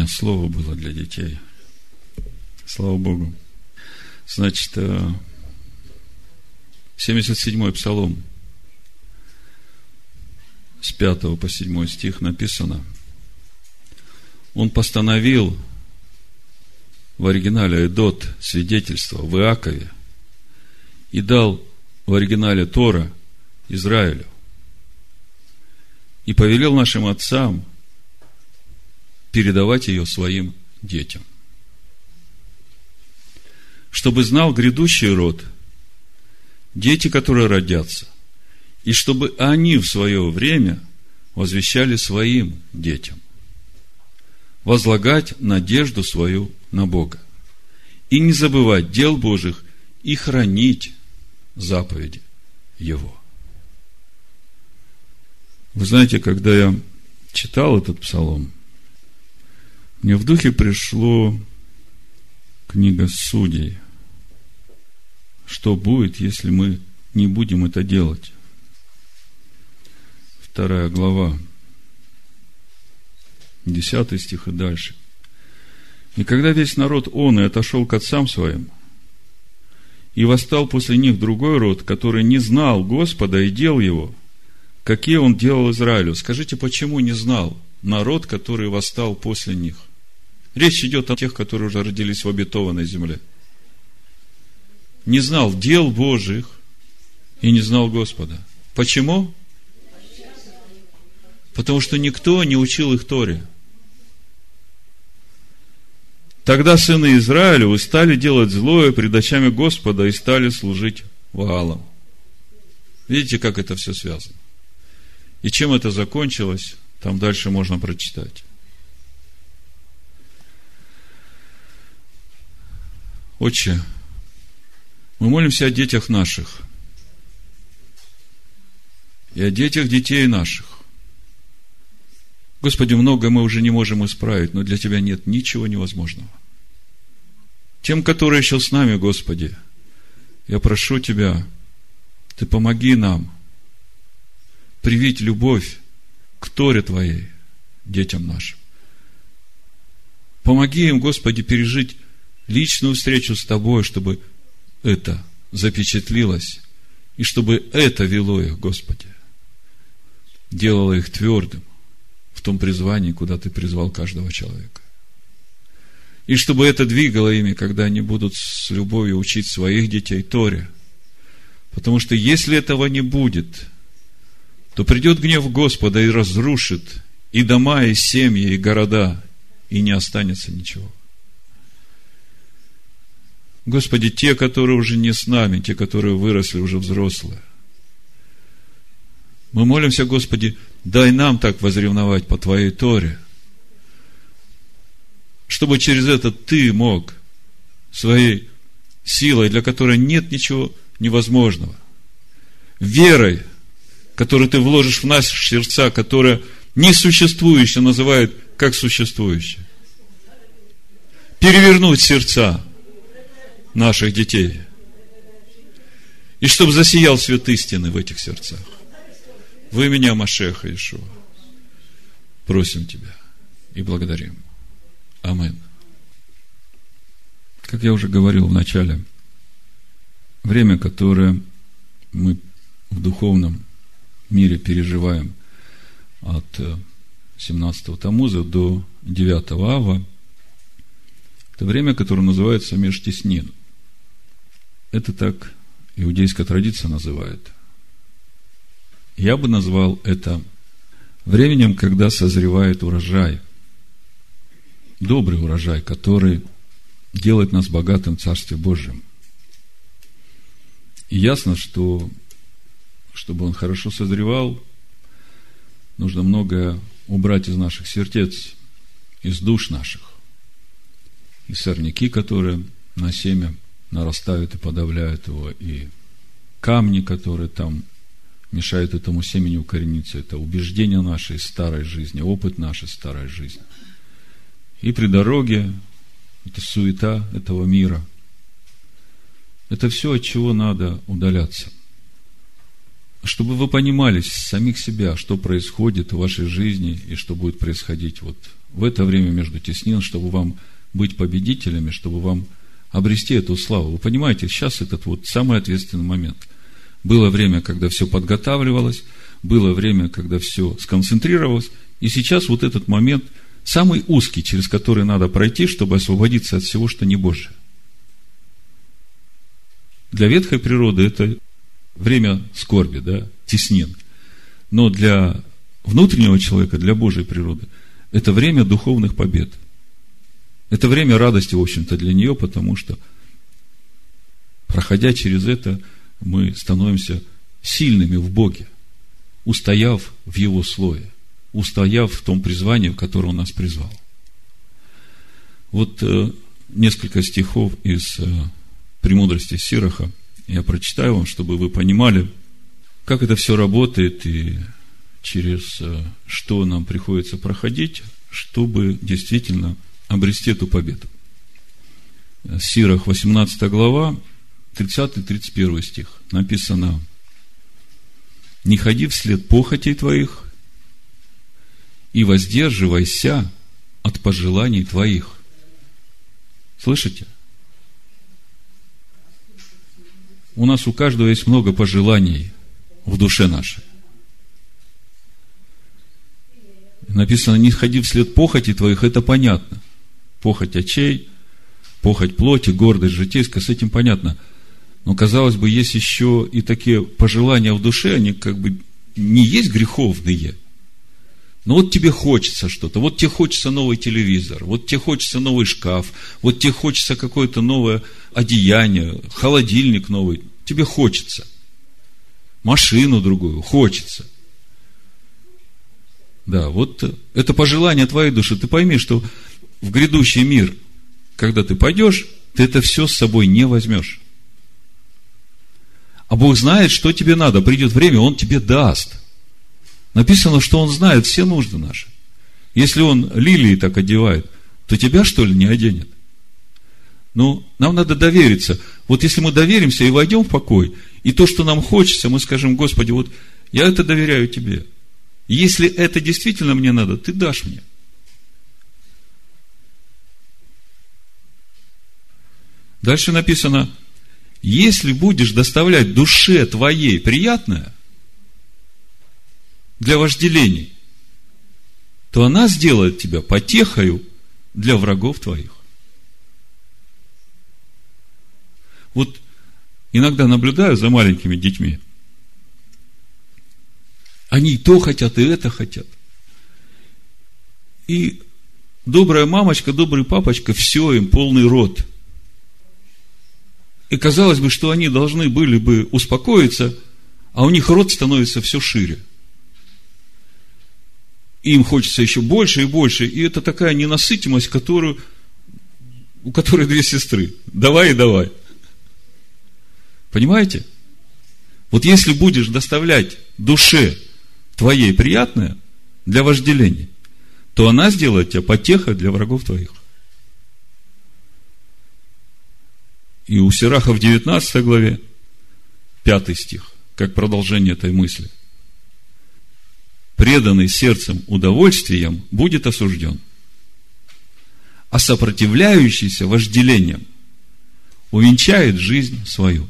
меня слово было для детей. Слава Богу. Значит, 77-й псалом с 5 по 7 стих написано. Он постановил в оригинале Эдот свидетельство в Иакове и дал в оригинале Тора Израилю. И повелел нашим отцам передавать ее своим детям. Чтобы знал грядущий род, дети, которые родятся, и чтобы они в свое время возвещали своим детям. Возлагать надежду свою на Бога. И не забывать дел Божьих и хранить заповеди Его. Вы знаете, когда я читал этот псалом, мне в духе пришло книга судей. Что будет, если мы не будем это делать? Вторая глава, десятый стих и дальше. И когда весь народ он и отошел к отцам своим, и восстал после них другой род, который не знал Господа и дел его, какие он делал Израилю. Скажите, почему не знал народ, который восстал после них? Речь идет о тех, которые уже родились в обетованной земле. Не знал дел Божьих и не знал Господа. Почему? Потому что никто не учил их Торе. Тогда сыны Израилевы стали делать злое пред очами Господа и стали служить Ваалам. Видите, как это все связано? И чем это закончилось, там дальше можно прочитать. Отче, мы молимся о детях наших и о детях детей наших. Господи, многое мы уже не можем исправить, но для Тебя нет ничего невозможного. Тем, которые еще с нами, Господи, я прошу Тебя, Ты помоги нам привить любовь к Торе Твоей, детям нашим. Помоги им, Господи, пережить личную встречу с тобой, чтобы это запечатлилось, и чтобы это вело их, Господи, делало их твердым в том призвании, куда Ты призвал каждого человека. И чтобы это двигало ими, когда они будут с любовью учить своих детей Торе. Потому что если этого не будет, то придет гнев Господа и разрушит и дома, и семьи, и города, и не останется ничего. Господи, те, которые уже не с нами, те, которые выросли, уже взрослые. Мы молимся, Господи, дай нам так возревновать по Твоей Торе, чтобы через это Ты мог своей силой, для которой нет ничего невозможного, верой, которую Ты вложишь в наши сердца, которая несуществующее называют как существующее, перевернуть сердца – наших детей. И чтобы засиял свет истины в этих сердцах. Вы меня, Машеха Ишуа, просим Тебя и благодарим. Амин. Как я уже говорил в начале, время, которое мы в духовном мире переживаем от 17-го э, Тамуза до 9 Ава, это время, которое называется межтеснин. Это так иудейская традиция называет. Я бы назвал это временем, когда созревает урожай. Добрый урожай, который делает нас богатым в Царстве Божьем. И ясно, что чтобы он хорошо созревал, нужно многое убрать из наших сердец, из душ наших. И сорняки, которые на семя – нарастают и подавляют его, и камни, которые там мешают этому семени укорениться, это убеждения нашей старой жизни, опыт нашей старой жизни. И при дороге это суета этого мира. Это все, от чего надо удаляться. чтобы вы понимали самих себя, что происходит в вашей жизни и что будет происходить вот в это время между теснин, чтобы вам быть победителями, чтобы вам обрести эту славу. Вы понимаете, сейчас этот вот самый ответственный момент. Было время, когда все подготавливалось, было время, когда все сконцентрировалось, и сейчас вот этот момент самый узкий, через который надо пройти, чтобы освободиться от всего, что не Божие. Для ветхой природы это время скорби, да, теснин. Но для внутреннего человека, для Божьей природы, это время духовных побед. Это время радости, в общем-то, для нее, потому что, проходя через это, мы становимся сильными в Боге, устояв в Его слое, устояв в том призвании, в которое Он нас призвал. Вот э, несколько стихов из э, «Премудрости Сироха» я прочитаю вам, чтобы вы понимали, как это все работает и через э, что нам приходится проходить, чтобы действительно обрести эту победу. Сирах, 18 глава, 30-31 стих. Написано, «Не ходи вслед похотей твоих, и воздерживайся от пожеланий твоих». Слышите? У нас у каждого есть много пожеланий в душе нашей. Написано, не ходи вслед похоти твоих, это понятно. Похоть очей, похоть плоти, гордость житейская, с этим понятно – но, казалось бы, есть еще и такие пожелания в душе, они как бы не есть греховные. Но вот тебе хочется что-то, вот тебе хочется новый телевизор, вот тебе хочется новый шкаф, вот тебе хочется какое-то новое одеяние, холодильник новый, тебе хочется. Машину другую, хочется. Да, вот это пожелание твоей души. Ты пойми, что в грядущий мир, когда ты пойдешь, ты это все с собой не возьмешь. А Бог знает, что тебе надо. Придет время, Он тебе даст. Написано, что Он знает все нужды наши. Если Он лилии так одевает, то тебя, что ли, не оденет? Ну, нам надо довериться. Вот если мы доверимся и войдем в покой, и то, что нам хочется, мы скажем, Господи, вот я это доверяю Тебе. Если это действительно мне надо, Ты дашь мне. Дальше написано, если будешь доставлять душе твоей приятное для вожделений, то она сделает тебя потехою для врагов твоих. Вот иногда наблюдаю за маленькими детьми. Они то хотят, и это хотят. И добрая мамочка, добрый папочка, все им полный рот – и казалось бы, что они должны были бы успокоиться, а у них рот становится все шире. Им хочется еще больше и больше. И это такая ненасытимость, которую, у которой две сестры. Давай и давай. Понимаете? Вот если будешь доставлять душе твоей приятное для вожделения, то она сделает тебя потехой для врагов твоих. И у Сираха в 19 главе, 5 стих, как продолжение этой мысли. Преданный сердцем удовольствием будет осужден, а сопротивляющийся вожделением увенчает жизнь свою.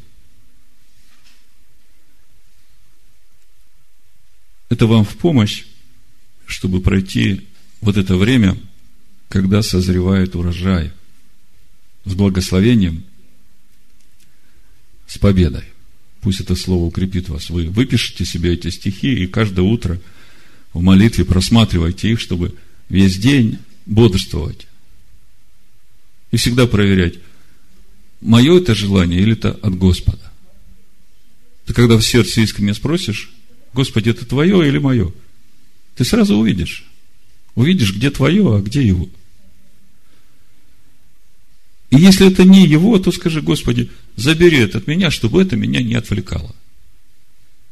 Это вам в помощь, чтобы пройти вот это время, когда созревает урожай с благословением с победой. Пусть это слово укрепит вас. Вы выпишите себе эти стихи и каждое утро в молитве просматривайте их, чтобы весь день бодрствовать. И всегда проверять, мое это желание или это от Господа. Ты когда в сердце искренне спросишь, Господи, это твое или мое? Ты сразу увидишь. Увидишь, где твое, а где его. И если это не его, то скажи, Господи, забери это от меня, чтобы это меня не отвлекало.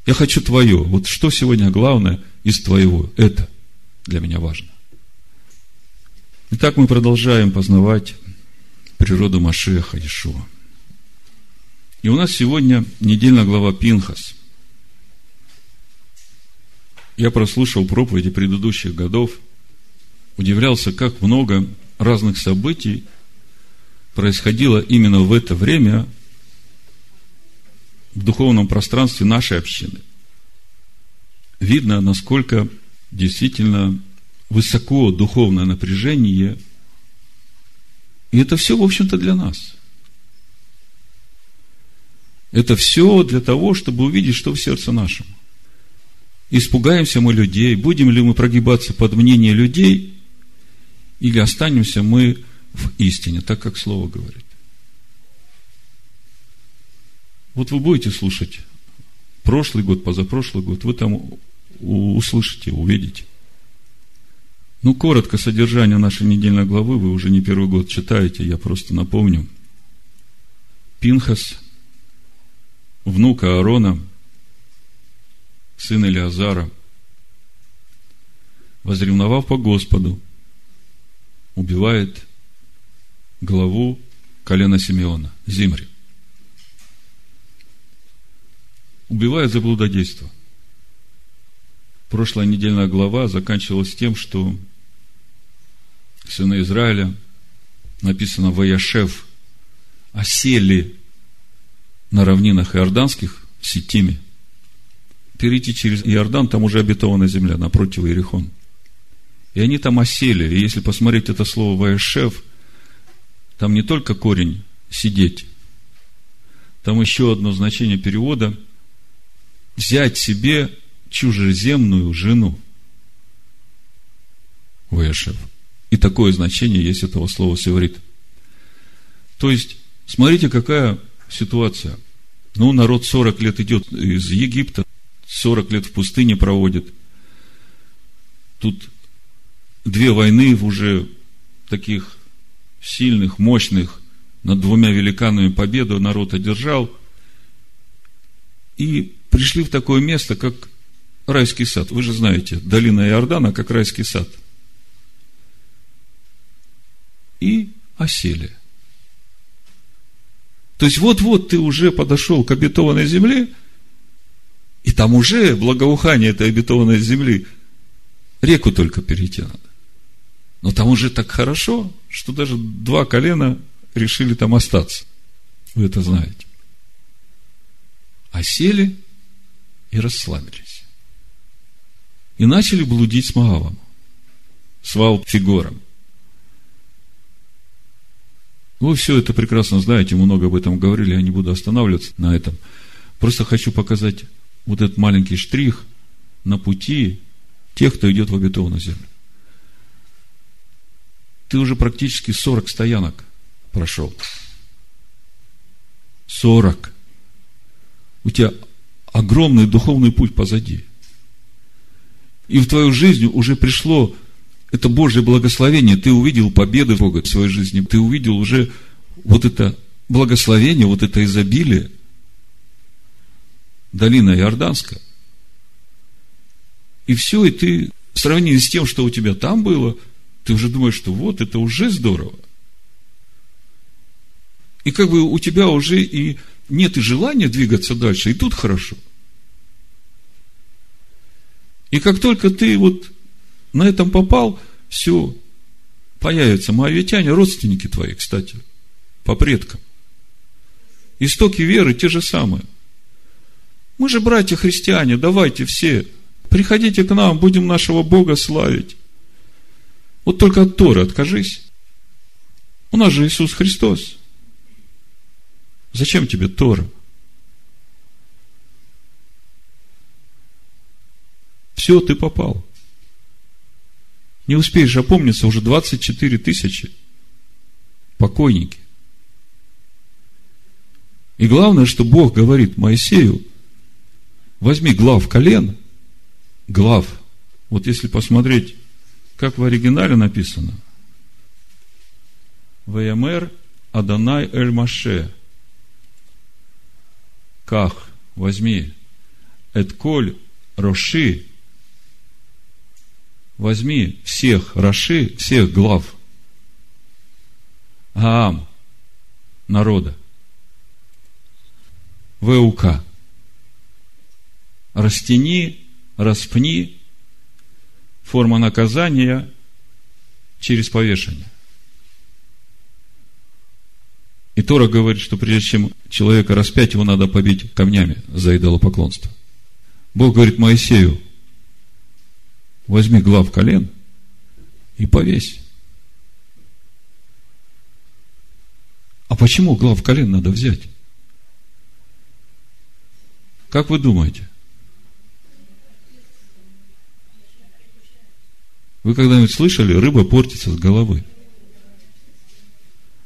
Я хочу твое. Вот что сегодня главное из твоего? Это для меня важно. Итак, мы продолжаем познавать природу Машеха Ишуа. И у нас сегодня недельная глава Пинхас. Я прослушал проповеди предыдущих годов, удивлялся, как много разных событий происходило именно в это время в духовном пространстве нашей общины. Видно, насколько действительно высоко духовное напряжение. И это все, в общем-то, для нас. Это все для того, чтобы увидеть, что в сердце нашем. Испугаемся мы людей, будем ли мы прогибаться под мнение людей, или останемся мы в истине, так как Слово говорит. Вот вы будете слушать прошлый год, позапрошлый год, вы там услышите, увидите. Ну, коротко содержание нашей недельной главы вы уже не первый год читаете, я просто напомню. Пинхас, внук Аарона, сын Илиазара, возревновав по Господу, убивает главу колена Симеона, Зимри. Убивает за блудодейство. Прошлая недельная глава заканчивалась тем, что сыны Израиля, написано Ваяшев, осели на равнинах иорданских в Ситиме. Перейти через Иордан, там уже обетованная земля, напротив Иерихон. И они там осели. И если посмотреть это слово Ваяшев, там не только корень сидеть, там еще одно значение перевода – взять себе чужеземную жену. Ваяшев. И такое значение есть этого слова севрит. То есть, смотрите, какая ситуация. Ну, народ 40 лет идет из Египта, 40 лет в пустыне проводит. Тут две войны в уже таких сильных, мощных, над двумя великанами победу народ одержал. И пришли в такое место, как райский сад. Вы же знаете, долина Иордана, как райский сад – и осели. То есть вот-вот ты уже подошел к обетованной земле, и там уже благоухание этой обетованной земли, реку только перейти надо. Но там уже так хорошо, что даже два колена решили там остаться. Вы это знаете. Осели и расслабились. И начали блудить с Маавом, с Вал-Фигором. Вы все это прекрасно знаете, много об этом говорили, я не буду останавливаться на этом. Просто хочу показать вот этот маленький штрих на пути тех, кто идет в обетованную землю. Ты уже практически 40 стоянок прошел. 40. У тебя огромный духовный путь позади. И в твою жизнь уже пришло это Божье благословение, ты увидел победы Бога в своей жизни, ты увидел уже вот это благословение, вот это изобилие, долина Иорданская. И все, и ты в сравнении с тем, что у тебя там было, ты уже думаешь, что вот, это уже здорово. И как бы у тебя уже и нет и желания двигаться дальше, и тут хорошо. И как только ты вот на этом попал, все, появятся моавитяне, родственники твои, кстати, по предкам. Истоки веры те же самые. Мы же братья христиане, давайте все, приходите к нам, будем нашего Бога славить. Вот только от Торы откажись. У нас же Иисус Христос. Зачем тебе Тора? Все, ты попал. Не успеешь опомниться, уже 24 тысячи покойники. И главное, что Бог говорит Моисею, возьми глав колен, глав. Вот если посмотреть, как в оригинале написано, ВМР Адонай Эль Маше. Ках, возьми. Этколь Роши. Возьми всех Раши, всех глав. Гаам, народа, ВУК, растяни, распни. Форма наказания через повешение. И Тора говорит, что прежде чем человека распять, его надо побить камнями за идолопоклонство. Бог говорит Моисею, возьми глав колен и повесь. А почему глав колен надо взять? Как вы думаете? Вы когда-нибудь слышали, рыба портится с головы?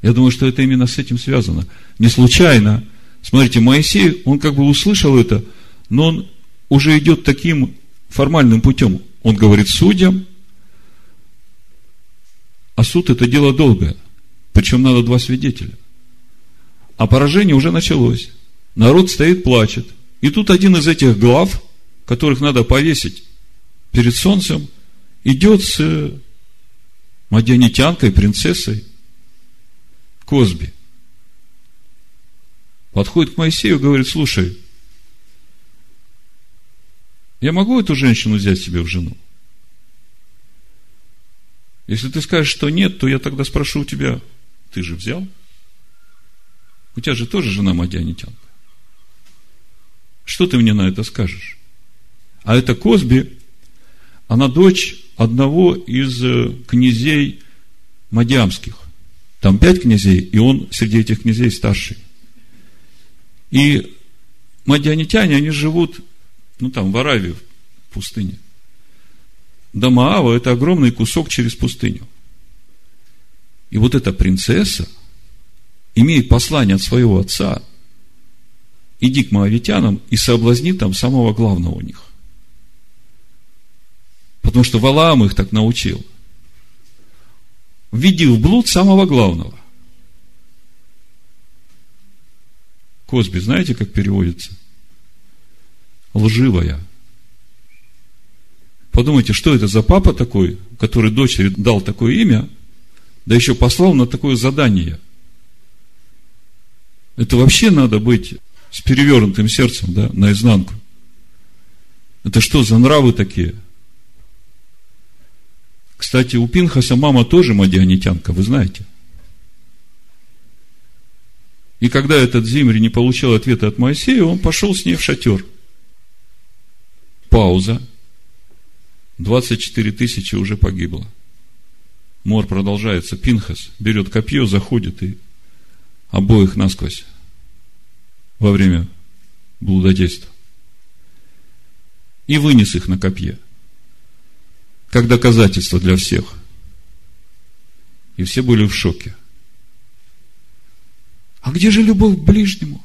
Я думаю, что это именно с этим связано. Не случайно. Смотрите, Моисей, он как бы услышал это, но он уже идет таким формальным путем. Он говорит судьям, а суд это дело долгое. Причем надо два свидетеля. А поражение уже началось. Народ стоит, плачет. И тут один из этих глав, которых надо повесить перед солнцем, идет с мадианитянкой, принцессой Козби. Подходит к Моисею и говорит, слушай, я могу эту женщину взять себе в жену? Если ты скажешь, что нет, то я тогда спрошу у тебя, ты же взял? У тебя же тоже жена мадианитянка. Что ты мне на это скажешь? А это Козби, она дочь одного из э, князей Мадиамских. Там пять князей, и он среди этих князей старший. И мадианитяне, они живут, ну там, в Аравии, в пустыне. До Маава – это огромный кусок через пустыню. И вот эта принцесса имеет послание от своего отца, иди к моавитянам и соблазни там самого главного у них. Потому что Валаам их так научил. Введи в блуд самого главного. Косби, знаете, как переводится? Лживая. Подумайте, что это за папа такой, который дочери дал такое имя, да еще послал на такое задание. Это вообще надо быть с перевернутым сердцем, да, наизнанку. Это что за нравы такие? Кстати, у Пинхаса мама тоже мадианитянка, вы знаете. И когда этот Зимри не получил ответа от Моисея, он пошел с ней в шатер. Пауза. 24 тысячи уже погибло. Мор продолжается. Пинхас берет копье, заходит и обоих насквозь во время блудодейства. И вынес их на копье – как доказательство для всех. И все были в шоке. А где же любовь к ближнему?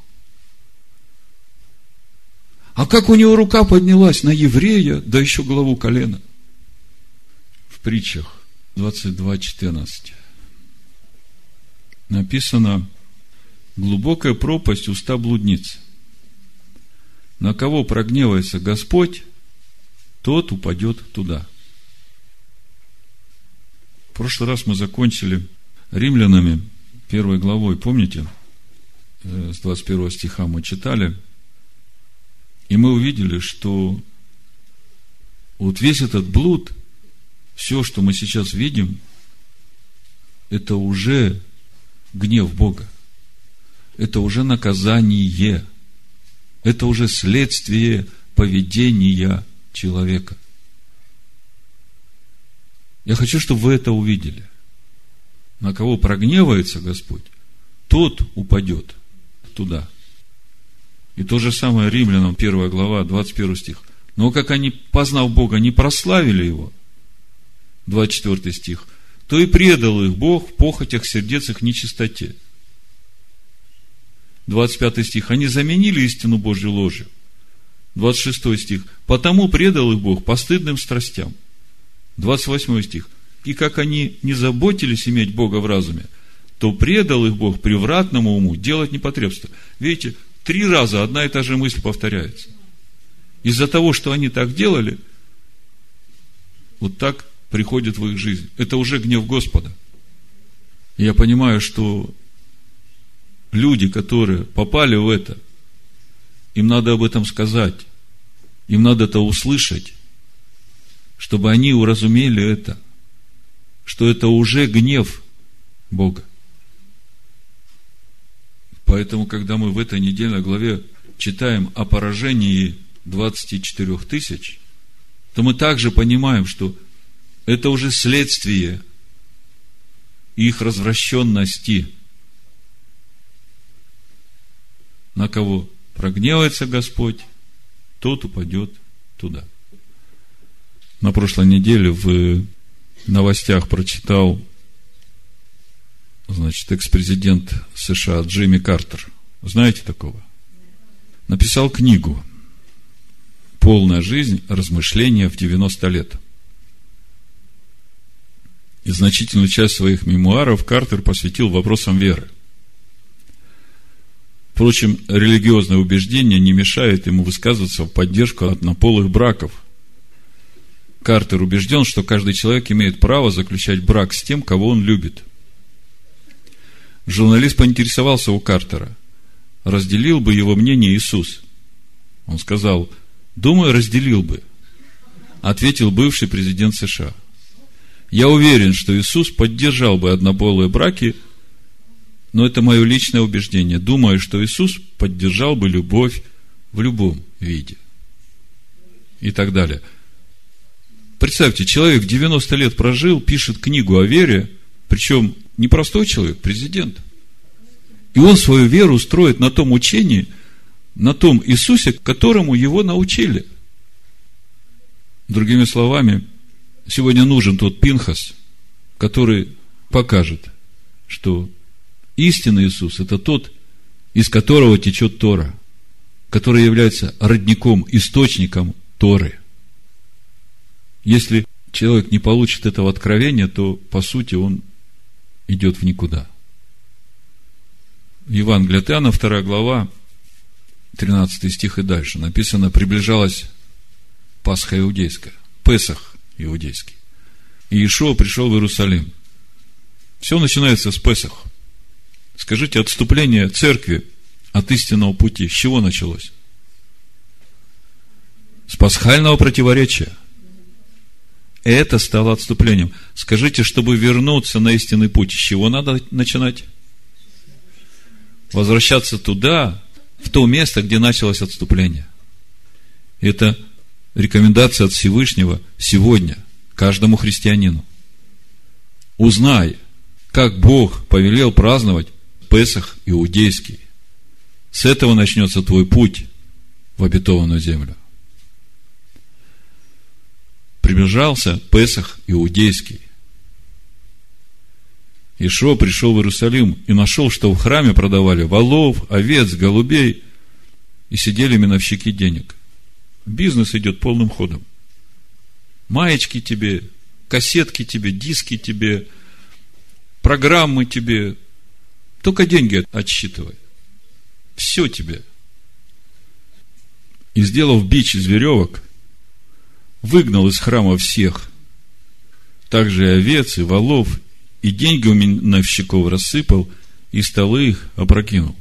А как у него рука поднялась на еврея, да еще главу колена? В притчах 22.14 написано глубокая пропасть уста блудниц. На кого прогневается Господь, тот упадет туда – в прошлый раз мы закончили римлянами первой главой, помните? Э, с 21 стиха мы читали. И мы увидели, что вот весь этот блуд, все, что мы сейчас видим, это уже гнев Бога. Это уже наказание. Это уже следствие поведения человека – я хочу, чтобы вы это увидели. На кого прогневается Господь, тот упадет туда. И то же самое Римлянам, 1 глава, 21 стих. Но как они, познав Бога, не прославили Его, 24 стих, то и предал их Бог в похотях сердец их нечистоте. 25 стих. Они заменили истину Божью ложью. 26 стих. Потому предал их Бог постыдным страстям – 28 стих. И как они не заботились иметь Бога в разуме, то предал их Бог превратному уму делать непотребство. Видите, три раза одна и та же мысль повторяется. Из-за того, что они так делали, вот так приходит в их жизнь. Это уже гнев Господа. я понимаю, что люди, которые попали в это, им надо об этом сказать, им надо это услышать, чтобы они уразумели это, что это уже гнев Бога. Поэтому, когда мы в этой недельной главе читаем о поражении 24 тысяч, то мы также понимаем, что это уже следствие их развращенности. На кого прогневается Господь, тот упадет туда. На прошлой неделе в новостях прочитал, значит, экс-президент США Джимми Картер. Знаете такого? Написал книгу «Полная жизнь. Размышления в 90 лет». И значительную часть своих мемуаров Картер посвятил вопросам веры. Впрочем, религиозное убеждение не мешает ему высказываться в поддержку однополых браков. Картер убежден, что каждый человек имеет право заключать брак с тем, кого он любит. Журналист поинтересовался у Картера, разделил бы его мнение Иисус. Он сказал, думаю, разделил бы. Ответил бывший президент США. Я уверен, что Иисус поддержал бы однополые браки – но это мое личное убеждение. Думаю, что Иисус поддержал бы любовь в любом виде. И так далее. Представьте, человек 90 лет прожил, пишет книгу о вере, причем не простой человек, президент. И он свою веру строит на том учении, на том Иисусе, которому его научили. Другими словами, сегодня нужен тот Пинхас, который покажет, что Истинный Иисус – это тот, из которого течет Тора, который является родником, источником Торы. Если человек не получит этого откровения, то, по сути, он идет в никуда. Евангелие от Иоанна, 2 глава, 13 стих и дальше. Написано, приближалась Пасха иудейская, Песах иудейский. И Ишуа пришел в Иерусалим. Все начинается с Песаха. Скажите, отступление церкви от истинного пути с чего началось? С пасхального противоречия. Это стало отступлением. Скажите, чтобы вернуться на истинный путь, с чего надо начинать? Возвращаться туда, в то место, где началось отступление. Это рекомендация от Всевышнего сегодня каждому христианину. Узнай, как Бог повелел праздновать Песах иудейский. С этого начнется твой путь в обетованную землю. Приближался Песах иудейский. Ишо пришел в Иерусалим и нашел, что в храме продавали волов, овец, голубей и сидели миновщики денег. Бизнес идет полным ходом. Маечки тебе, кассетки тебе, диски тебе, программы тебе, только деньги отсчитывай. Все тебе. И сделав бич из веревок, выгнал из храма всех, также и овец, и волов, и деньги у миновщиков рассыпал, и столы их опрокинул.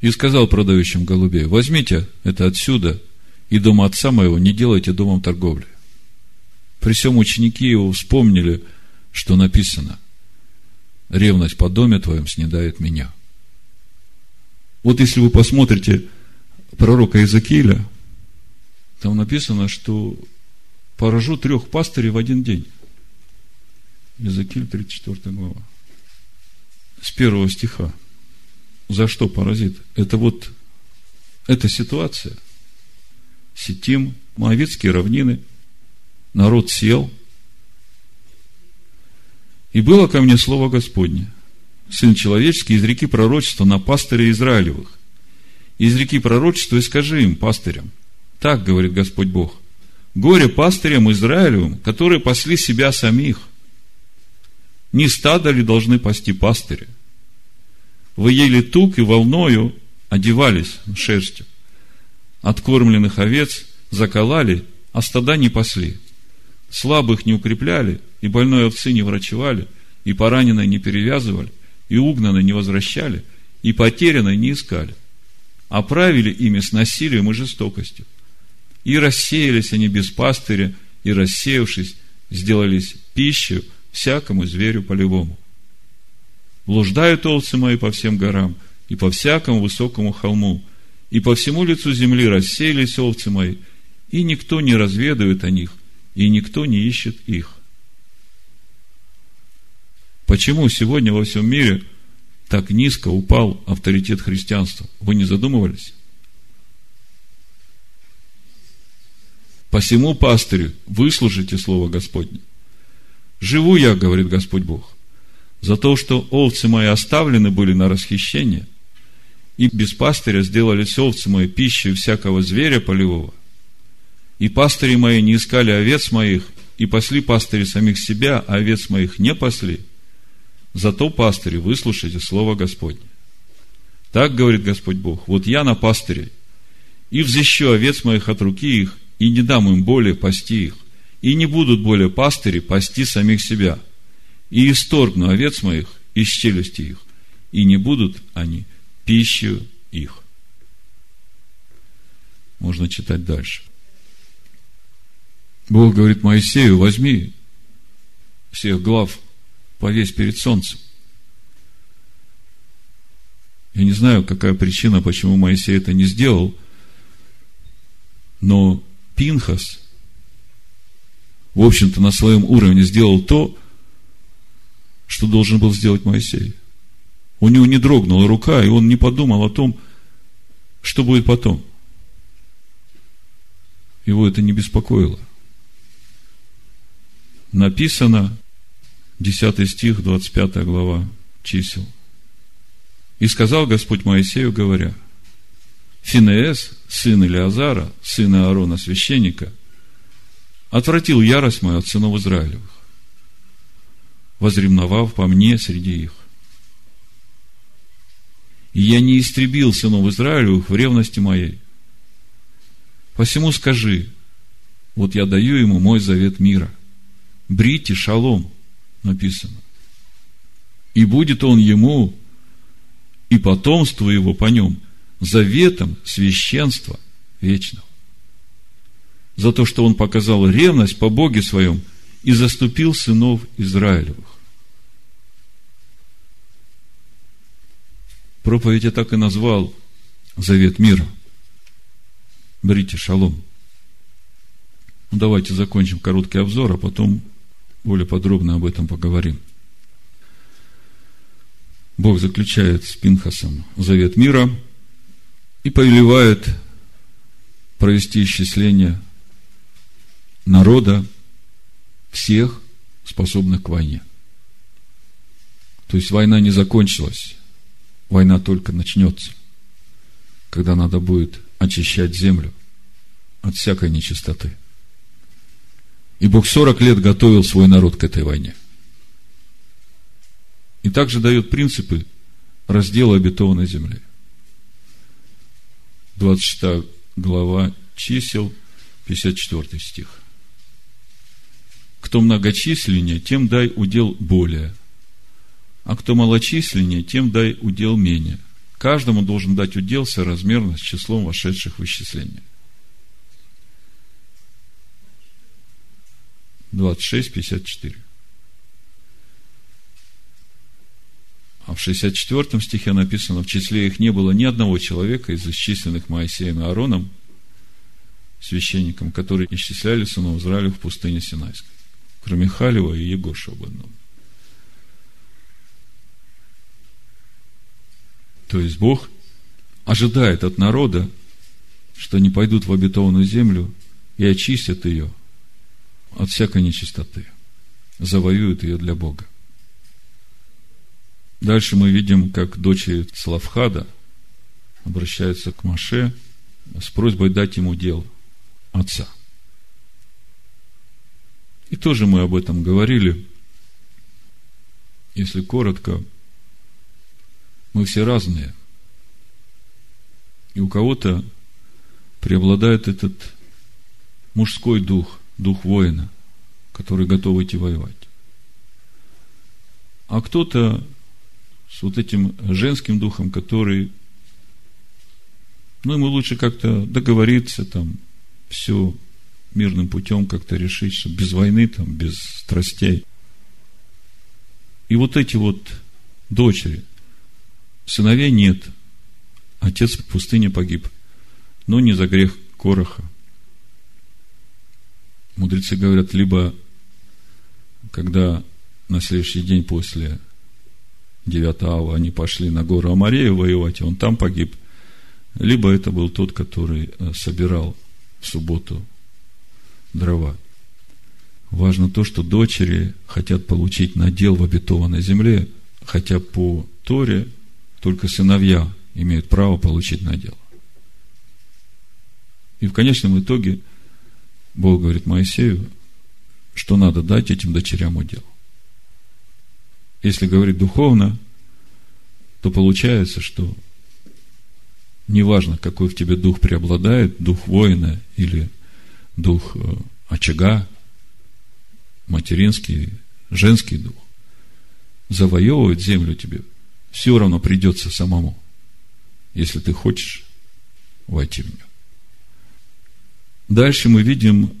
И сказал продающим голубей, возьмите это отсюда, и дом отца моего не делайте домом торговли. При всем ученики его вспомнили, что написано – ревность по доме твоем снедает меня. Вот если вы посмотрите пророка Иезекииля, там написано, что поражу трех пастырей в один день. Иезекииль, 34 глава. С первого стиха. За что поразит? Это вот, эта ситуация. Сетим, Моавицкие равнины, народ сел – и было ко мне слово Господне, Сын человеческий, из реки пророчества на пастыря Израилевых. Из реки пророчества и скажи им, пастырям, так говорит Господь Бог, горе пастырям Израилевым, которые пасли себя самих. Не стадо ли должны пасти пастыря? Вы ели тук и волною одевались шерстью. Откормленных овец заколали, а стада не пасли. Слабых не укрепляли, и больной овцы не врачевали, и пораненной не перевязывали, и угнанной не возвращали, и потерянной не искали. Оправили ими с насилием и жестокостью. И рассеялись они без пастыря, и, рассеявшись, сделались пищей всякому зверю полевому. Блуждают овцы мои по всем горам и по всякому высокому холму, и по всему лицу земли рассеялись овцы мои, и никто не разведывает о них, и никто не ищет их. Почему сегодня во всем мире так низко упал авторитет христианства? Вы не задумывались? Посему, пастырю, выслушайте Слово Господне. Живу я, говорит Господь Бог, за то, что овцы мои оставлены были на расхищение, и без пастыря сделали овцы мои пищей всякого зверя полевого. И пастыри мои не искали овец моих, и пасли пастыри самих себя, а овец моих не пасли. Зато, пастыри, выслушайте Слово Господне. Так говорит Господь Бог, вот я на пастыре, и взыщу овец моих от руки их, и не дам им более пасти их, и не будут более пастыри пасти самих себя, и исторгну овец моих из челюсти их, и не будут они пищу их. Можно читать дальше. Бог говорит Моисею, возьми всех глав, повесь перед солнцем. Я не знаю, какая причина, почему Моисей это не сделал, но Пинхас, в общем-то, на своем уровне сделал то, что должен был сделать Моисей. У него не дрогнула рука, и он не подумал о том, что будет потом. Его это не беспокоило. Написано, 10 стих, 25 глава чисел. И сказал Господь Моисею, говоря – Финеес, сын Илиазара, сына Аарона, священника, отвратил ярость мою от сынов Израилевых, возремновав по мне среди их. И я не истребил сынов Израилевых в ревности моей. Посему скажи, вот я даю ему мой завет мира. Брите шалом, написано. И будет он ему, и потомство его по нем – заветом священства вечного. За то, что он показал ревность по Боге своем и заступил сынов Израилевых. Проповедь я так и назвал Завет мира. Берите шалом. Ну, давайте закончим короткий обзор, а потом более подробно об этом поговорим. Бог заключает с Пинхасом завет мира – и повелевает провести исчисление народа всех, способных к войне. То есть война не закончилась, война только начнется, когда надо будет очищать землю от всякой нечистоты. И Бог 40 лет готовил свой народ к этой войне. И также дает принципы раздела обетованной земли. 26 глава чисел, 54 стих. Кто многочисленнее, тем дай удел более, а кто малочисленнее, тем дай удел менее. Каждому должен дать удел соразмерно с числом вошедших в исчисление. 26, 54. А в 64 стихе написано, в числе их не было ни одного человека из исчисленных Моисеем и Аароном, священником, которые исчисляли сынов Израиля в пустыне Синайской, кроме Халева и Егоша об одном. То есть Бог ожидает от народа, что они пойдут в обетованную землю и очистят ее от всякой нечистоты, завоюют ее для Бога. Дальше мы видим, как дочери Славхада обращаются к Маше с просьбой дать ему дело отца. И тоже мы об этом говорили. Если коротко, мы все разные. И у кого-то преобладает этот мужской дух, дух воина, который готов идти воевать. А кто-то с вот этим женским духом, который, ну, ему лучше как-то договориться, там, все мирным путем как-то решить, что без войны, там, без страстей. И вот эти вот дочери, сыновей нет, отец в пустыне погиб, но не за грех Короха. Мудрецы говорят, либо когда на следующий день после 9 ава они пошли на гору Амарею воевать, и он там погиб, либо это был тот, который э, собирал в субботу дрова. Важно то, что дочери хотят получить надел в обетованной земле, хотя по Торе только сыновья имеют право получить надел. И в конечном итоге Бог говорит Моисею, что надо дать этим дочерям удел. Если говорить духовно, то получается, что неважно, какой в тебе дух преобладает, дух воина или дух э, очага, материнский, женский дух, завоевывать землю тебе все равно придется самому, если ты хочешь войти в нее. Дальше мы видим,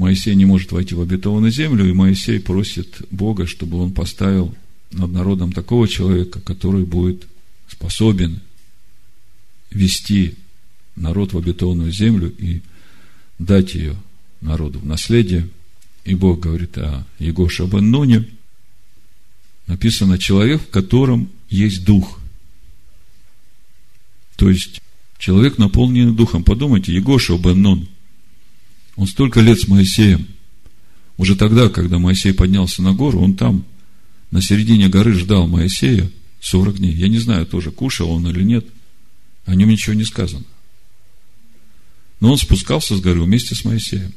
Моисей не может войти в обетованную землю, и Моисей просит Бога, чтобы он поставил над народом такого человека, который будет способен вести народ в обетованную землю и дать ее народу в наследие. И Бог говорит о Егоше бен Нуне. Написано, человек, в котором есть дух. То есть, Человек, наполненный духом. Подумайте, Егоша Бен он столько лет с Моисеем. Уже тогда, когда Моисей поднялся на гору, он там, на середине горы, ждал Моисея 40 дней. Я не знаю тоже, кушал он или нет. О нем ничего не сказано. Но он спускался с горы вместе с Моисеем.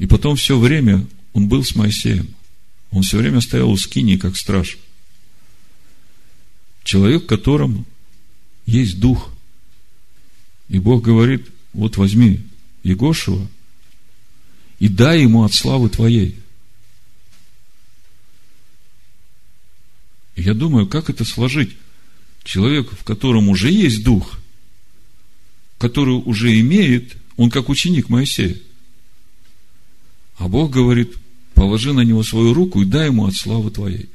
И потом все время он был с Моисеем. Он все время стоял у скини, как страж. Человек, которому есть дух. И Бог говорит, вот возьми Егошева и дай ему от славы твоей. Я думаю, как это сложить? Человек, в котором уже есть дух, который уже имеет, он как ученик Моисея. А Бог говорит, положи на него свою руку и дай ему от славы твоей.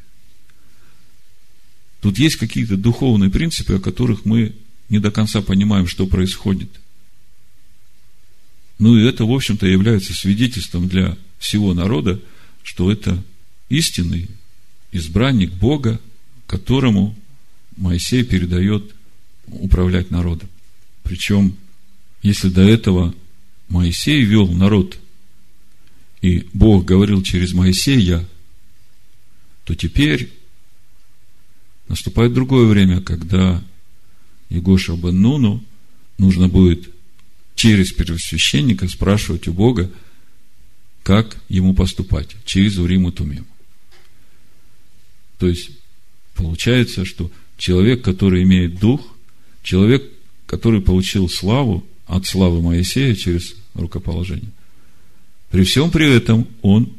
Тут есть какие-то духовные принципы, о которых мы не до конца понимаем, что происходит. Ну и это, в общем-то, является свидетельством для всего народа, что это истинный избранник Бога, которому Моисей передает управлять народом. Причем, если до этого Моисей вел народ, и Бог говорил через Моисея, то теперь Наступает другое время, когда Егоша бен Нуну нужно будет через первосвященника спрашивать у Бога, как ему поступать, через Уриму Тумим. То есть, получается, что человек, который имеет дух, человек, который получил славу от славы Моисея через рукоположение, при всем при этом он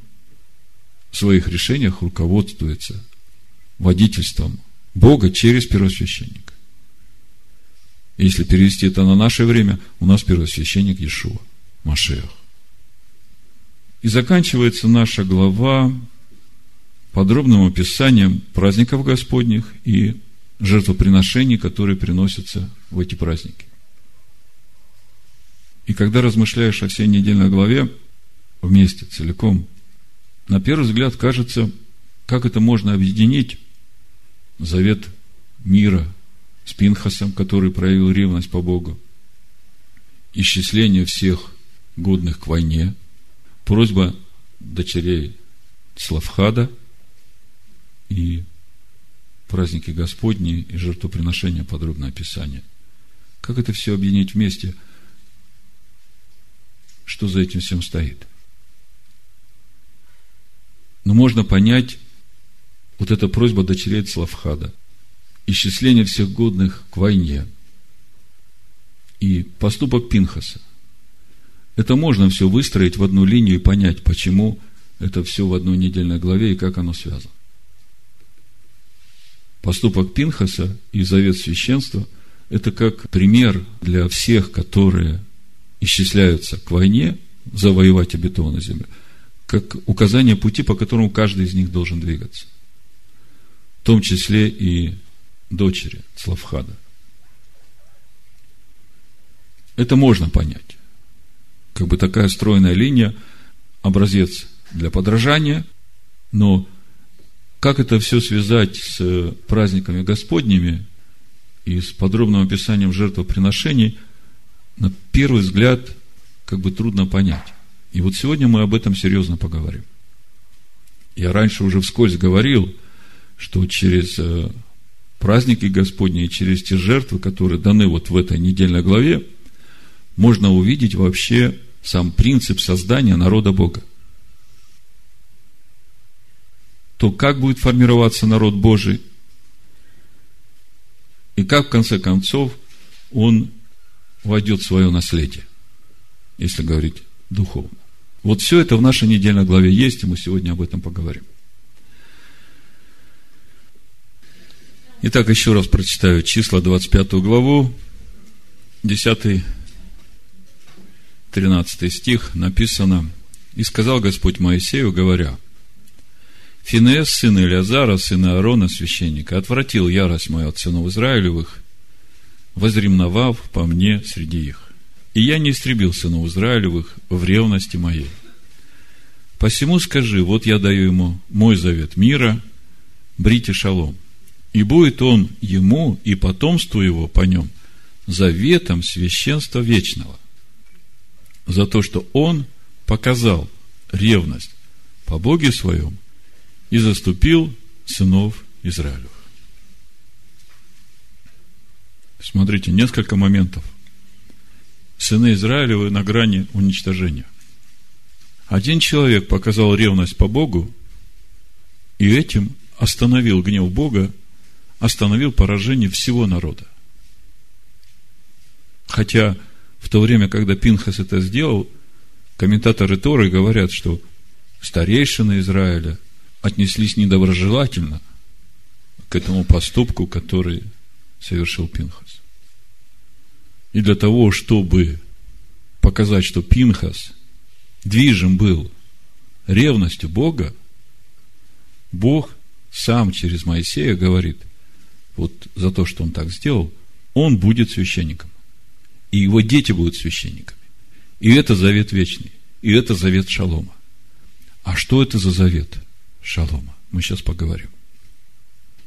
в своих решениях руководствуется водительством Бога через первосвященника. Если перевести это на наше время, у нас первосвященник Иешуа, Машех. И заканчивается наша глава подробным описанием праздников Господних и жертвоприношений, которые приносятся в эти праздники. И когда размышляешь о всей недельной главе вместе, целиком, на первый взгляд кажется, как это можно объединить завет мира с Пинхасом, который проявил ревность по Богу, исчисление всех годных к войне, просьба дочерей Славхада и праздники Господни и жертвоприношения, подробное описание. Как это все объединить вместе? Что за этим всем стоит? Но можно понять вот эта просьба дочерей Славхада, исчисление всех годных к войне и поступок Пинхаса. Это можно все выстроить в одну линию и понять, почему это все в одной недельной главе и как оно связано. Поступок Пинхаса и завет священства – это как пример для всех, которые исчисляются к войне, завоевать обетованную землю, как указание пути, по которому каждый из них должен двигаться. В том числе и дочери Славхада. Это можно понять. Как бы такая стройная линия, образец для подражания, но как это все связать с праздниками Господними и с подробным описанием жертвоприношений, на первый взгляд, как бы трудно понять. И вот сегодня мы об этом серьезно поговорим. Я раньше уже вскользь говорил, что через э, праздники Господни и через те жертвы, которые даны вот в этой недельной главе, можно увидеть вообще сам принцип создания народа Бога. То как будет формироваться народ Божий, и как в конце концов он войдет в свое наследие, если говорить духовно. Вот все это в нашей недельной главе есть, и мы сегодня об этом поговорим. Итак, еще раз прочитаю числа 25 главу, 10 13 стих написано, «И сказал Господь Моисею, говоря, Финес, сын Илиазара, сын Аарона, священника, отвратил ярость мою от сынов Израилевых, возремновав по мне среди их. И я не истребил сынов Израилевых в ревности моей. Посему скажи, вот я даю ему мой завет мира, брите шалом. И будет он ему и потомству его по нем заветом священства вечного. За то, что он показал ревность по Боге своем и заступил сынов Израилевых. Смотрите, несколько моментов. Сыны Израилевы на грани уничтожения. Один человек показал ревность по Богу, и этим остановил гнев Бога, остановил поражение всего народа. Хотя в то время, когда Пинхас это сделал, комментаторы Торы говорят, что старейшины Израиля отнеслись недоброжелательно к этому поступку, который совершил Пинхас. И для того, чтобы показать, что Пинхас движим был ревностью Бога, Бог сам через Моисея говорит, вот за то, что он так сделал, он будет священником. И его дети будут священниками. И это завет вечный. И это завет шалома. А что это за завет? шалома. Мы сейчас поговорим.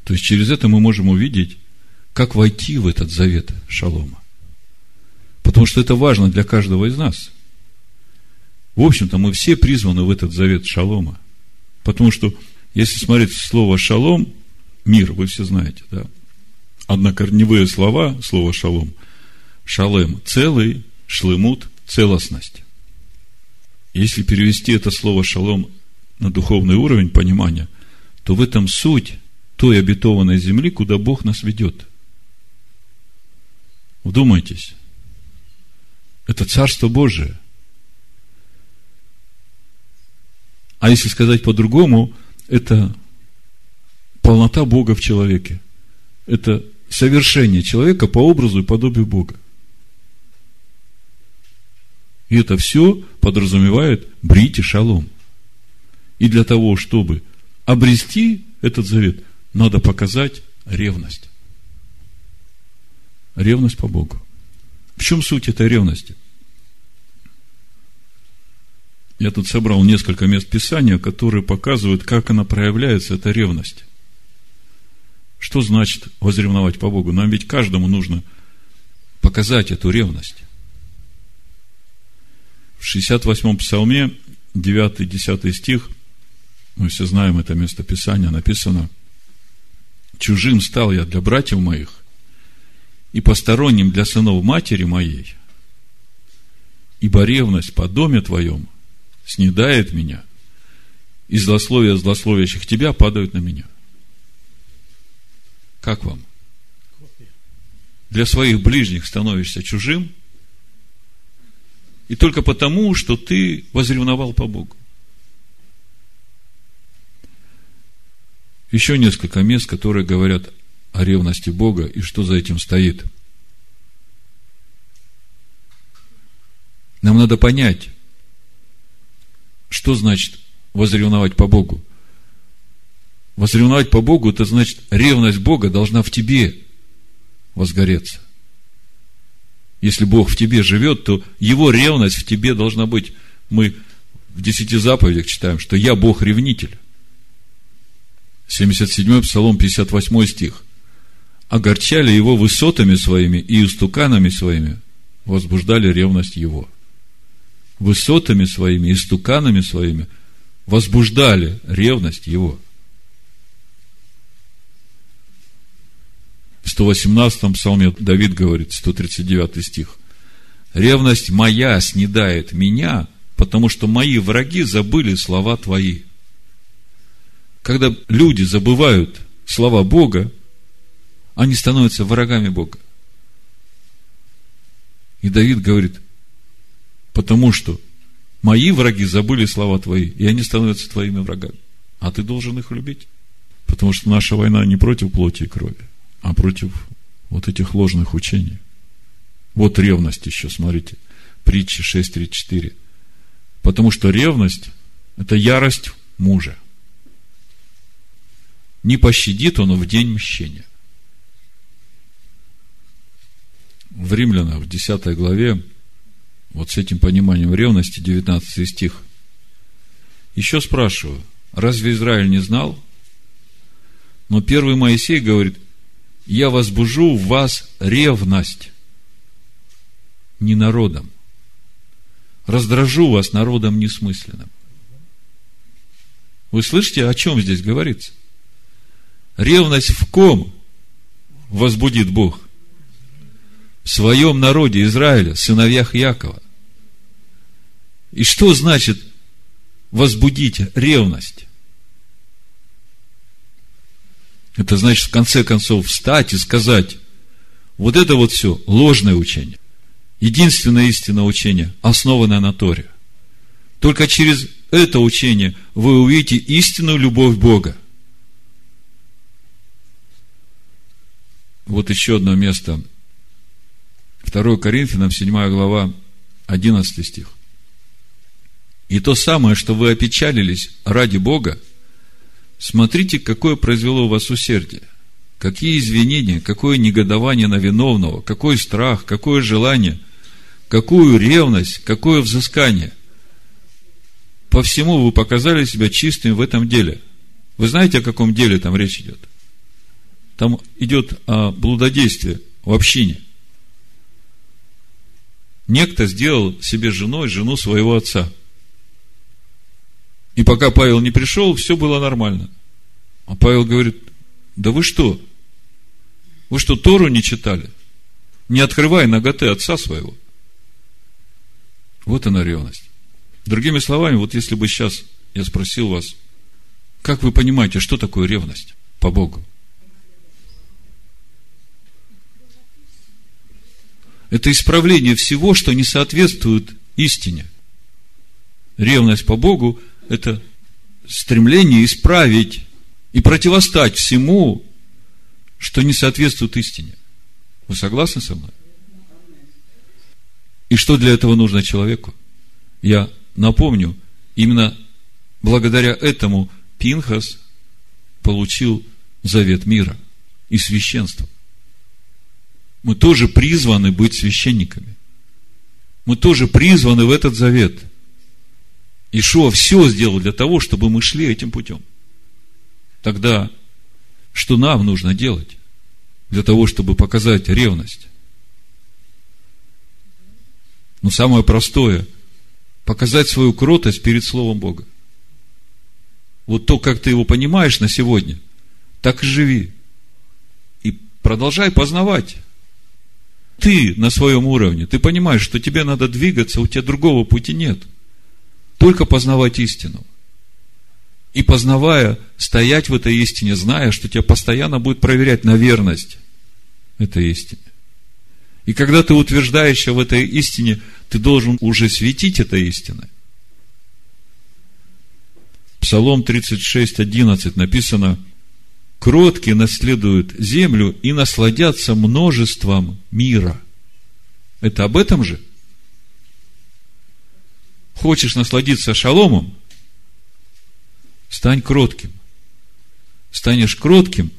То есть через это мы можем увидеть, как войти в этот завет шалома. Потому что это важно для каждого из нас. В общем-то, мы все призваны в этот завет шалома. Потому что, если смотреть слово шалом, мир, вы все знаете, да? Однокорневые слова, слово шалом, шалем, целый, шлемут, целостность. Если перевести это слово шалом на духовный уровень понимания, то в этом суть той обетованной земли, куда Бог нас ведет. Вдумайтесь. Это Царство Божие. А если сказать по-другому, это полнота Бога в человеке. Это совершение человека по образу и подобию Бога. И это все подразумевает брить и шалом – и для того, чтобы обрести этот завет, надо показать ревность. Ревность по Богу. В чем суть этой ревности? Я тут собрал несколько мест Писания, которые показывают, как она проявляется, эта ревность. Что значит возревновать по Богу? Нам ведь каждому нужно показать эту ревность. В 68-м псалме, 9-10 стих, мы все знаем это местописание, написано, чужим стал я для братьев моих и посторонним для сынов матери моей, ибо ревность по доме твоем снедает меня, и злословия злословящих тебя падают на меня. Как вам? Для своих ближних становишься чужим, и только потому, что ты возревновал по Богу. еще несколько мест, которые говорят о ревности Бога и что за этим стоит. Нам надо понять, что значит возревновать по Богу. Возревновать по Богу, это значит, ревность Бога должна в тебе возгореться. Если Бог в тебе живет, то Его ревность в тебе должна быть. Мы в десяти заповедях читаем, что я Бог-ревнитель. 77 Псалом, 58 стих. Огорчали его высотами своими и истуканами своими, возбуждали ревность его. Высотами своими и истуканами своими возбуждали ревность его. 118-м псалме Давид говорит, 139 стих. Ревность моя снедает меня, потому что мои враги забыли слова твои. Когда люди забывают слова Бога, они становятся врагами Бога. И Давид говорит, потому что мои враги забыли слова твои, и они становятся твоими врагами. А ты должен их любить. Потому что наша война не против плоти и крови, а против вот этих ложных учений. Вот ревность еще, смотрите. Притча 6.34. Потому что ревность – это ярость мужа. Не пощадит он в день мщения. В Римлянах, в 10 главе, вот с этим пониманием ревности, 19 стих. Еще спрашиваю, разве Израиль не знал? Но первый Моисей говорит – я возбужу в вас ревность не народом. Раздражу вас народом несмысленным. Вы слышите, о чем здесь говорится? Ревность в ком возбудит Бог? В своем народе Израиля, сыновьях Якова. И что значит возбудить ревность? Это значит, в конце концов, встать и сказать, вот это вот все ложное учение. Единственное истинное учение, основанное на Торе. Только через это учение вы увидите истинную любовь Бога. Вот еще одно место. 2 Коринфянам, 7 глава, 11 стих. И то самое, что вы опечалились ради Бога – Смотрите, какое произвело у вас усердие. Какие извинения, какое негодование на виновного, какой страх, какое желание, какую ревность, какое взыскание. По всему вы показали себя чистым в этом деле. Вы знаете, о каком деле там речь идет? Там идет о блудодействии в общине. Некто сделал себе женой жену своего отца – и пока Павел не пришел, все было нормально. А Павел говорит, да вы что? Вы что, Тору не читали? Не открывай ноготы отца своего. Вот она ревность. Другими словами, вот если бы сейчас я спросил вас, как вы понимаете, что такое ревность по Богу? Это исправление всего, что не соответствует истине. Ревность по Богу это стремление исправить и противостать всему, что не соответствует истине. Вы согласны со мной? И что для этого нужно человеку? Я напомню, именно благодаря этому Пинхас получил завет мира и священство. Мы тоже призваны быть священниками. Мы тоже призваны в этот завет – Ишуа все сделал для того, чтобы мы шли этим путем. Тогда что нам нужно делать для того, чтобы показать ревность? Ну, самое простое – показать свою кротость перед Словом Бога. Вот то, как ты его понимаешь на сегодня, так и живи. И продолжай познавать. Ты на своем уровне, ты понимаешь, что тебе надо двигаться, у тебя другого пути нет – только познавать истину. И познавая, стоять в этой истине, зная, что тебя постоянно будет проверять на верность этой истине. И когда ты утверждаешься в этой истине, ты должен уже светить этой истиной. Псалом 36, 11 написано, «Кроткие наследуют землю и насладятся множеством мира». Это об этом же? Хочешь насладиться шаломом, стань кротким. Станешь кротким,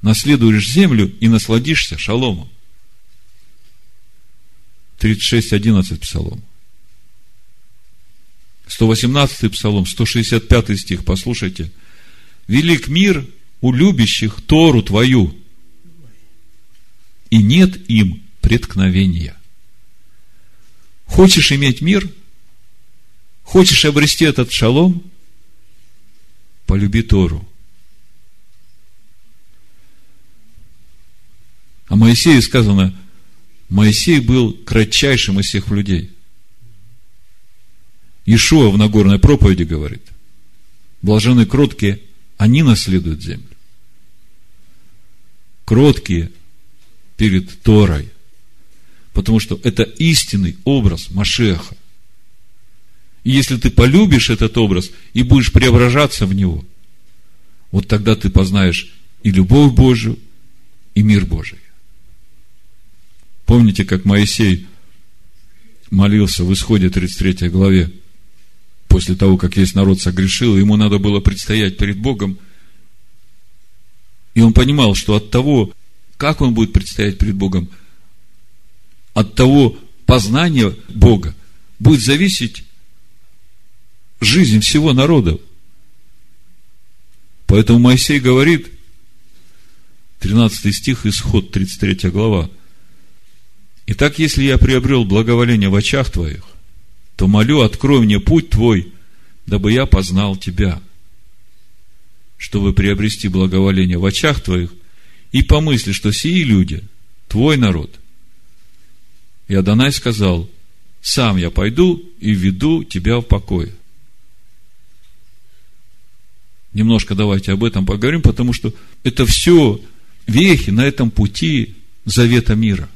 наследуешь землю и насладишься шаломом. 36.11 Псалом. 118 Псалом, 165 стих, послушайте. Велик мир у любящих Тору Твою, и нет им преткновения. Хочешь иметь мир? Хочешь обрести этот шалом? Полюби Тору. О Моисее сказано, Моисей был кратчайшим из всех людей. Ишуа в Нагорной проповеди говорит, блажены кроткие, они наследуют землю. Кроткие перед Торой. Потому что это истинный образ Машеха. И если ты полюбишь этот образ и будешь преображаться в него, вот тогда ты познаешь и любовь Божию, и мир Божий. Помните, как Моисей молился в исходе 33 главе, после того, как весь народ согрешил, ему надо было предстоять перед Богом, и он понимал, что от того, как он будет предстоять перед Богом, от того познания Бога будет зависеть жизнь всего народа. Поэтому Моисей говорит, 13 стих, исход, 33 глава, Итак, если я приобрел благоволение в очах твоих, то молю, открой мне путь твой, дабы я познал тебя, чтобы приобрести благоволение в очах твоих, и помысли, что сии люди, твой народ. И Адонай сказал, сам я пойду и веду тебя в покое. Немножко давайте об этом поговорим, потому что это все вехи на этом пути завета мира.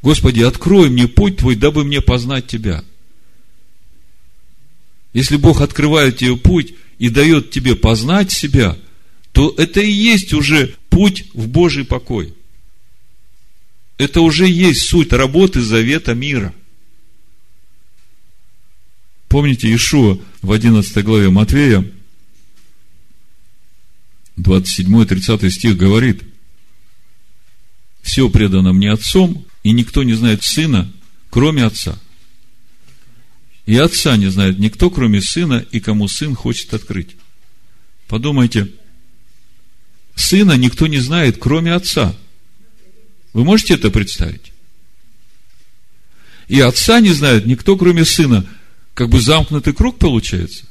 Господи, открой мне путь Твой, дабы мне познать Тебя. Если Бог открывает тебе путь и дает тебе познать себя, то это и есть уже путь в Божий покой. Это уже есть суть работы завета мира. Помните, Ишуа в 11 главе Матвея, 27-30 стих говорит, «Все предано мне Отцом, и никто не знает Сына, кроме Отца. И Отца не знает никто, кроме Сына, и кому Сын хочет открыть. Подумайте, Сына никто не знает, кроме Отца. Вы можете это представить? И Отца не знает никто, кроме Сына. Как бы замкнутый круг получается.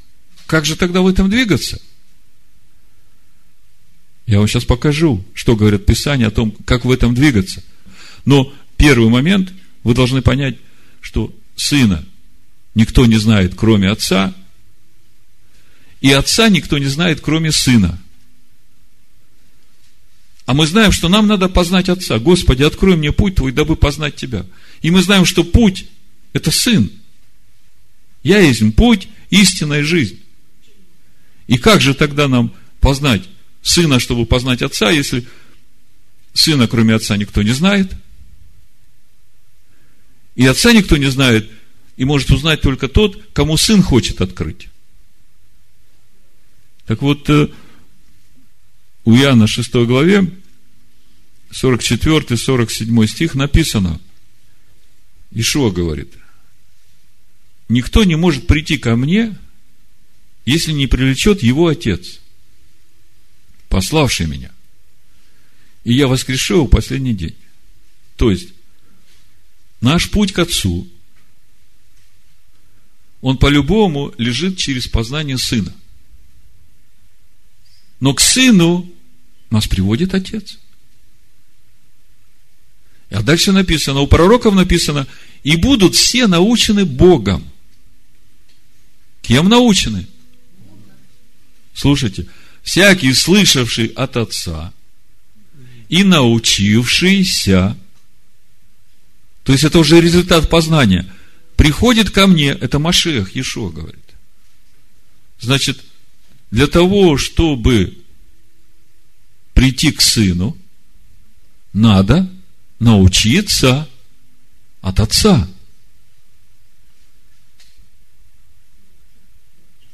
Как же тогда в этом двигаться? Я вам сейчас покажу, что говорят Писания о том, как в этом двигаться. Но первый момент вы должны понять, что сына никто не знает, кроме отца, и отца никто не знает, кроме сына. А мы знаем, что нам надо познать Отца. Господи, открой мне путь Твой, дабы познать Тебя. И мы знаем, что путь – это Сын. Я есть путь, истинная жизнь. И как же тогда нам познать Сына, чтобы познать Отца, если Сына, кроме Отца, никто не знает – и отца никто не знает, и может узнать только тот, кому сын хочет открыть. Так вот, э, у Иоанна 6 главе, 44-47 стих написано, Ишуа говорит, никто не может прийти ко мне, если не привлечет его отец, пославший меня. И я воскрешу в последний день. То есть, Наш путь к Отцу, он по-любому лежит через познание Сына. Но к Сыну нас приводит Отец. А дальше написано, у пророков написано, и будут все научены Богом. Кем научены? Слушайте, всякий, слышавший от Отца и научившийся то есть это уже результат познания. Приходит ко мне, это Машех, Ешо говорит. Значит, для того, чтобы прийти к сыну, надо научиться от отца.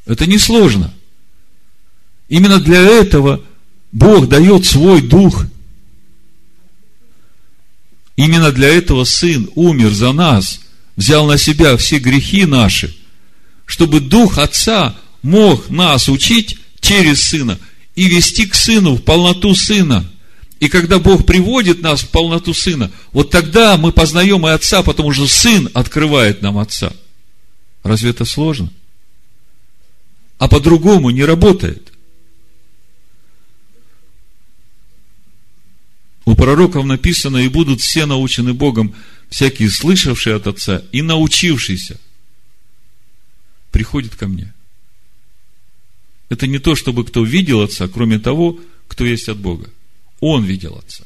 Это несложно. Именно для этого Бог дает свой дух. Именно для этого Сын умер за нас, взял на себя все грехи наши, чтобы Дух Отца мог нас учить через Сына и вести к Сыну в полноту Сына. И когда Бог приводит нас в полноту Сына, вот тогда мы познаем и Отца, потому что Сын открывает нам Отца. Разве это сложно? А по-другому не работает. У пророков написано, и будут все научены Богом, всякие слышавшие от Отца и научившиеся, приходят ко мне. Это не то, чтобы кто видел Отца, кроме того, кто есть от Бога. Он видел Отца.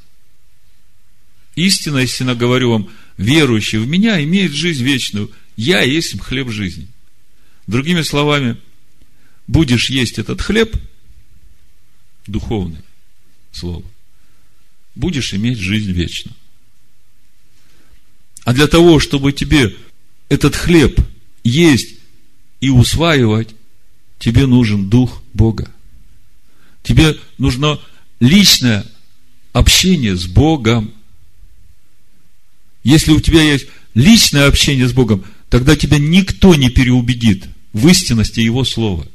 Истинно, истинно говорю вам, верующий в меня имеет жизнь вечную. Я есть хлеб жизни. Другими словами, будешь есть этот хлеб, духовный слово, будешь иметь жизнь вечную. А для того, чтобы тебе этот хлеб есть и усваивать, тебе нужен Дух Бога. Тебе нужно личное общение с Богом. Если у тебя есть личное общение с Богом, тогда тебя никто не переубедит в истинности Его Слова.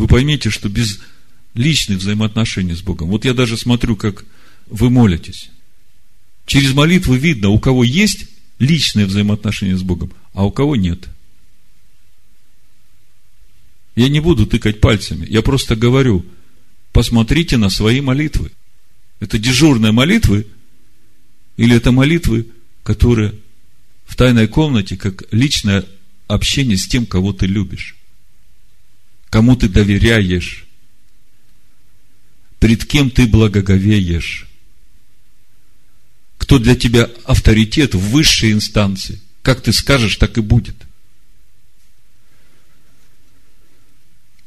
Вы поймите, что без личных взаимоотношений с Богом, вот я даже смотрю, как вы молитесь. Через молитву видно, у кого есть личные взаимоотношения с Богом, а у кого нет. Я не буду тыкать пальцами, я просто говорю, посмотрите на свои молитвы. Это дежурные молитвы или это молитвы, которые в тайной комнате, как личное общение с тем, кого ты любишь, кому ты доверяешь, пред кем ты благоговеешь, кто для тебя авторитет в высшей инстанции. Как ты скажешь, так и будет.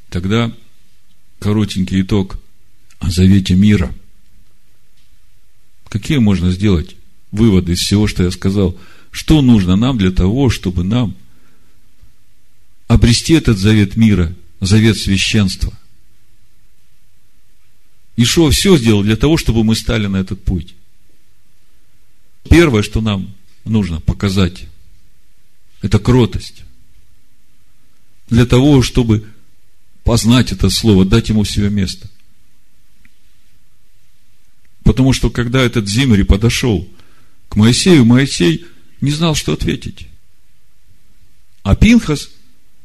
Тогда коротенький итог о завете мира. Какие можно сделать выводы из всего, что я сказал? Что нужно нам для того, чтобы нам обрести этот завет мира, завет священства? Ишуа все сделал для того, чтобы мы стали на этот путь. Первое, что нам нужно показать, это кротость. Для того, чтобы познать это слово, дать ему себе место. Потому что, когда этот Зимри подошел к Моисею, Моисей не знал, что ответить. А Пинхас,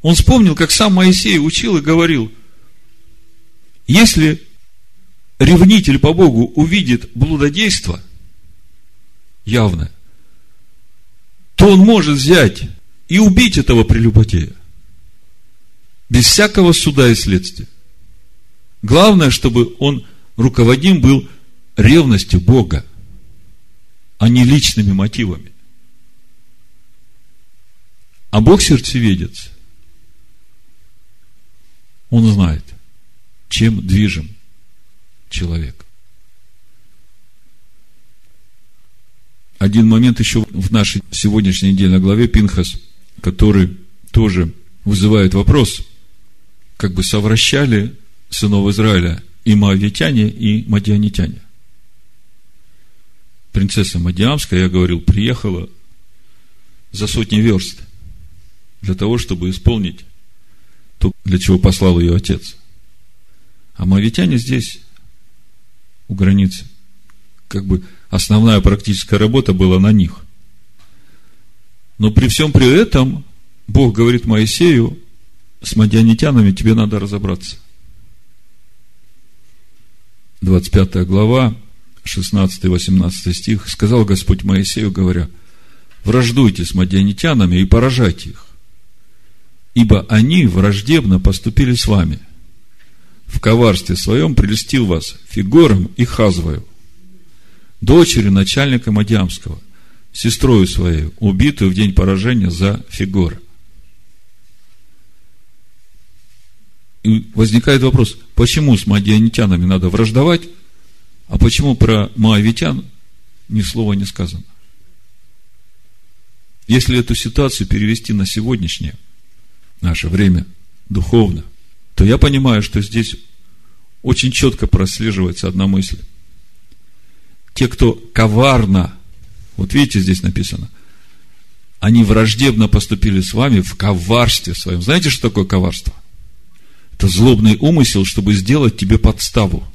он вспомнил, как сам Моисей учил и говорил, если ревнитель по Богу увидит блудодейство, явное, то он может взять и убить этого прелюбодея. Без всякого суда и следствия. Главное, чтобы он руководим был ревностью Бога, а не личными мотивами. А Бог сердцеведец. Он знает, чем движим человек. один момент еще в нашей сегодняшней недельной главе Пинхас, который тоже вызывает вопрос, как бы совращали сынов Израиля и моавитяне, и мадианитяне. Принцесса Мадиамская, я говорил, приехала за сотни верст для того, чтобы исполнить то, для чего послал ее отец. А моавитяне здесь, у границы, как бы основная практическая работа была на них. Но при всем при этом Бог говорит Моисею, с мадианитянами тебе надо разобраться. 25 глава, 16-18 стих, сказал Господь Моисею, говоря, враждуйте с мадианитянами и поражайте их, ибо они враждебно поступили с вами. В коварстве своем прелестил вас Фигором и Хазвою – дочери начальника Мадиамского, сестрою своей, убитую в день поражения за Фигора. И возникает вопрос, почему с мадианитянами надо враждовать, а почему про моавитян ни слова не сказано? Если эту ситуацию перевести на сегодняшнее наше время духовно, то я понимаю, что здесь очень четко прослеживается одна мысль. Те, кто коварно, вот видите, здесь написано, они враждебно поступили с вами в коварстве своем. Знаете, что такое коварство? Это злобный умысел, чтобы сделать тебе подставу.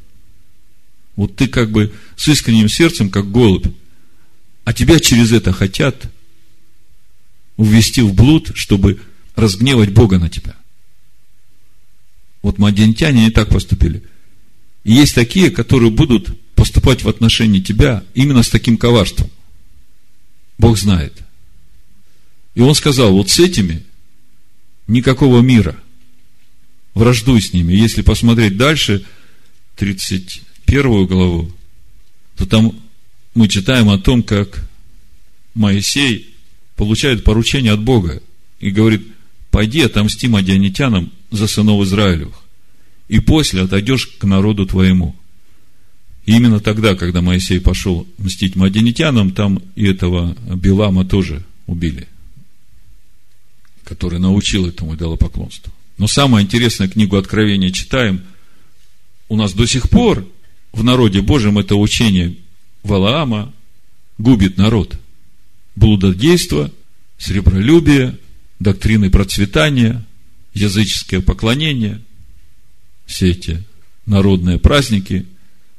Вот ты как бы с искренним сердцем, как голубь, а тебя через это хотят увести в блуд, чтобы разгневать Бога на тебя. Вот мадентяне не так поступили. И есть такие, которые будут поступать в отношении тебя именно с таким коварством. Бог знает. И он сказал, вот с этими никакого мира. Враждуй с ними. Если посмотреть дальше, 31 главу, то там мы читаем о том, как Моисей получает поручение от Бога и говорит, пойди отомсти мадианитянам за сынов Израилевых, и после отойдешь к народу твоему. И именно тогда, когда Моисей пошел мстить мадианитянам, там и этого Билама тоже убили, который научил этому идолопоклонству. Но самое интересное, книгу Откровения читаем, у нас до сих пор в народе Божьем это учение Валаама губит народ. Блудодейство, сребролюбие, доктрины процветания, языческое поклонение, все эти народные праздники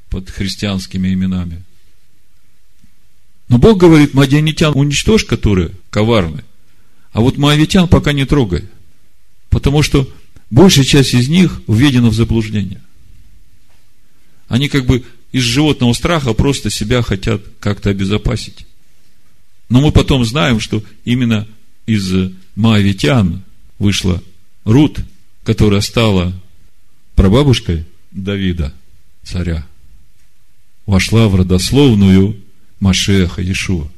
под христианскими именами. Но Бог говорит, мадианитян уничтожь, которые коварны, а вот моавитян пока не трогай, потому что большая часть из них введена в заблуждение. Они как бы из животного страха просто себя хотят как-то обезопасить. Но мы потом знаем, что именно из Моавитян вышла Рут, которая стала прабабушкой Давида, царя, вошла в родословную Машеха Иешуа.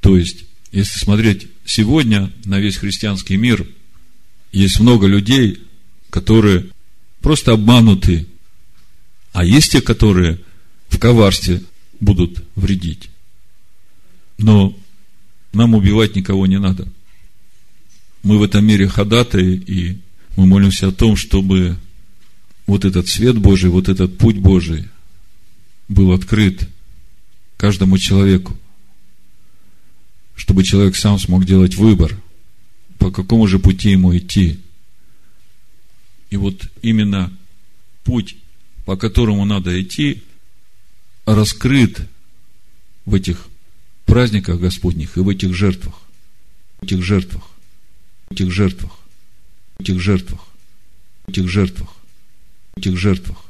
То есть, если смотреть сегодня на весь христианский мир, есть много людей, которые просто обмануты, а есть те, которые в коварстве будут вредить. Но нам убивать никого не надо. Мы в этом мире ходатаи, и мы молимся о том, чтобы вот этот свет Божий, вот этот путь Божий был открыт каждому человеку, чтобы человек сам смог делать выбор, по какому же пути ему идти. И вот именно путь, по которому надо идти, раскрыт в этих праздниках Господних и в этих жертвах, в этих жертвах, этих жертвах, этих жертвах, этих жертвах, этих жертвах.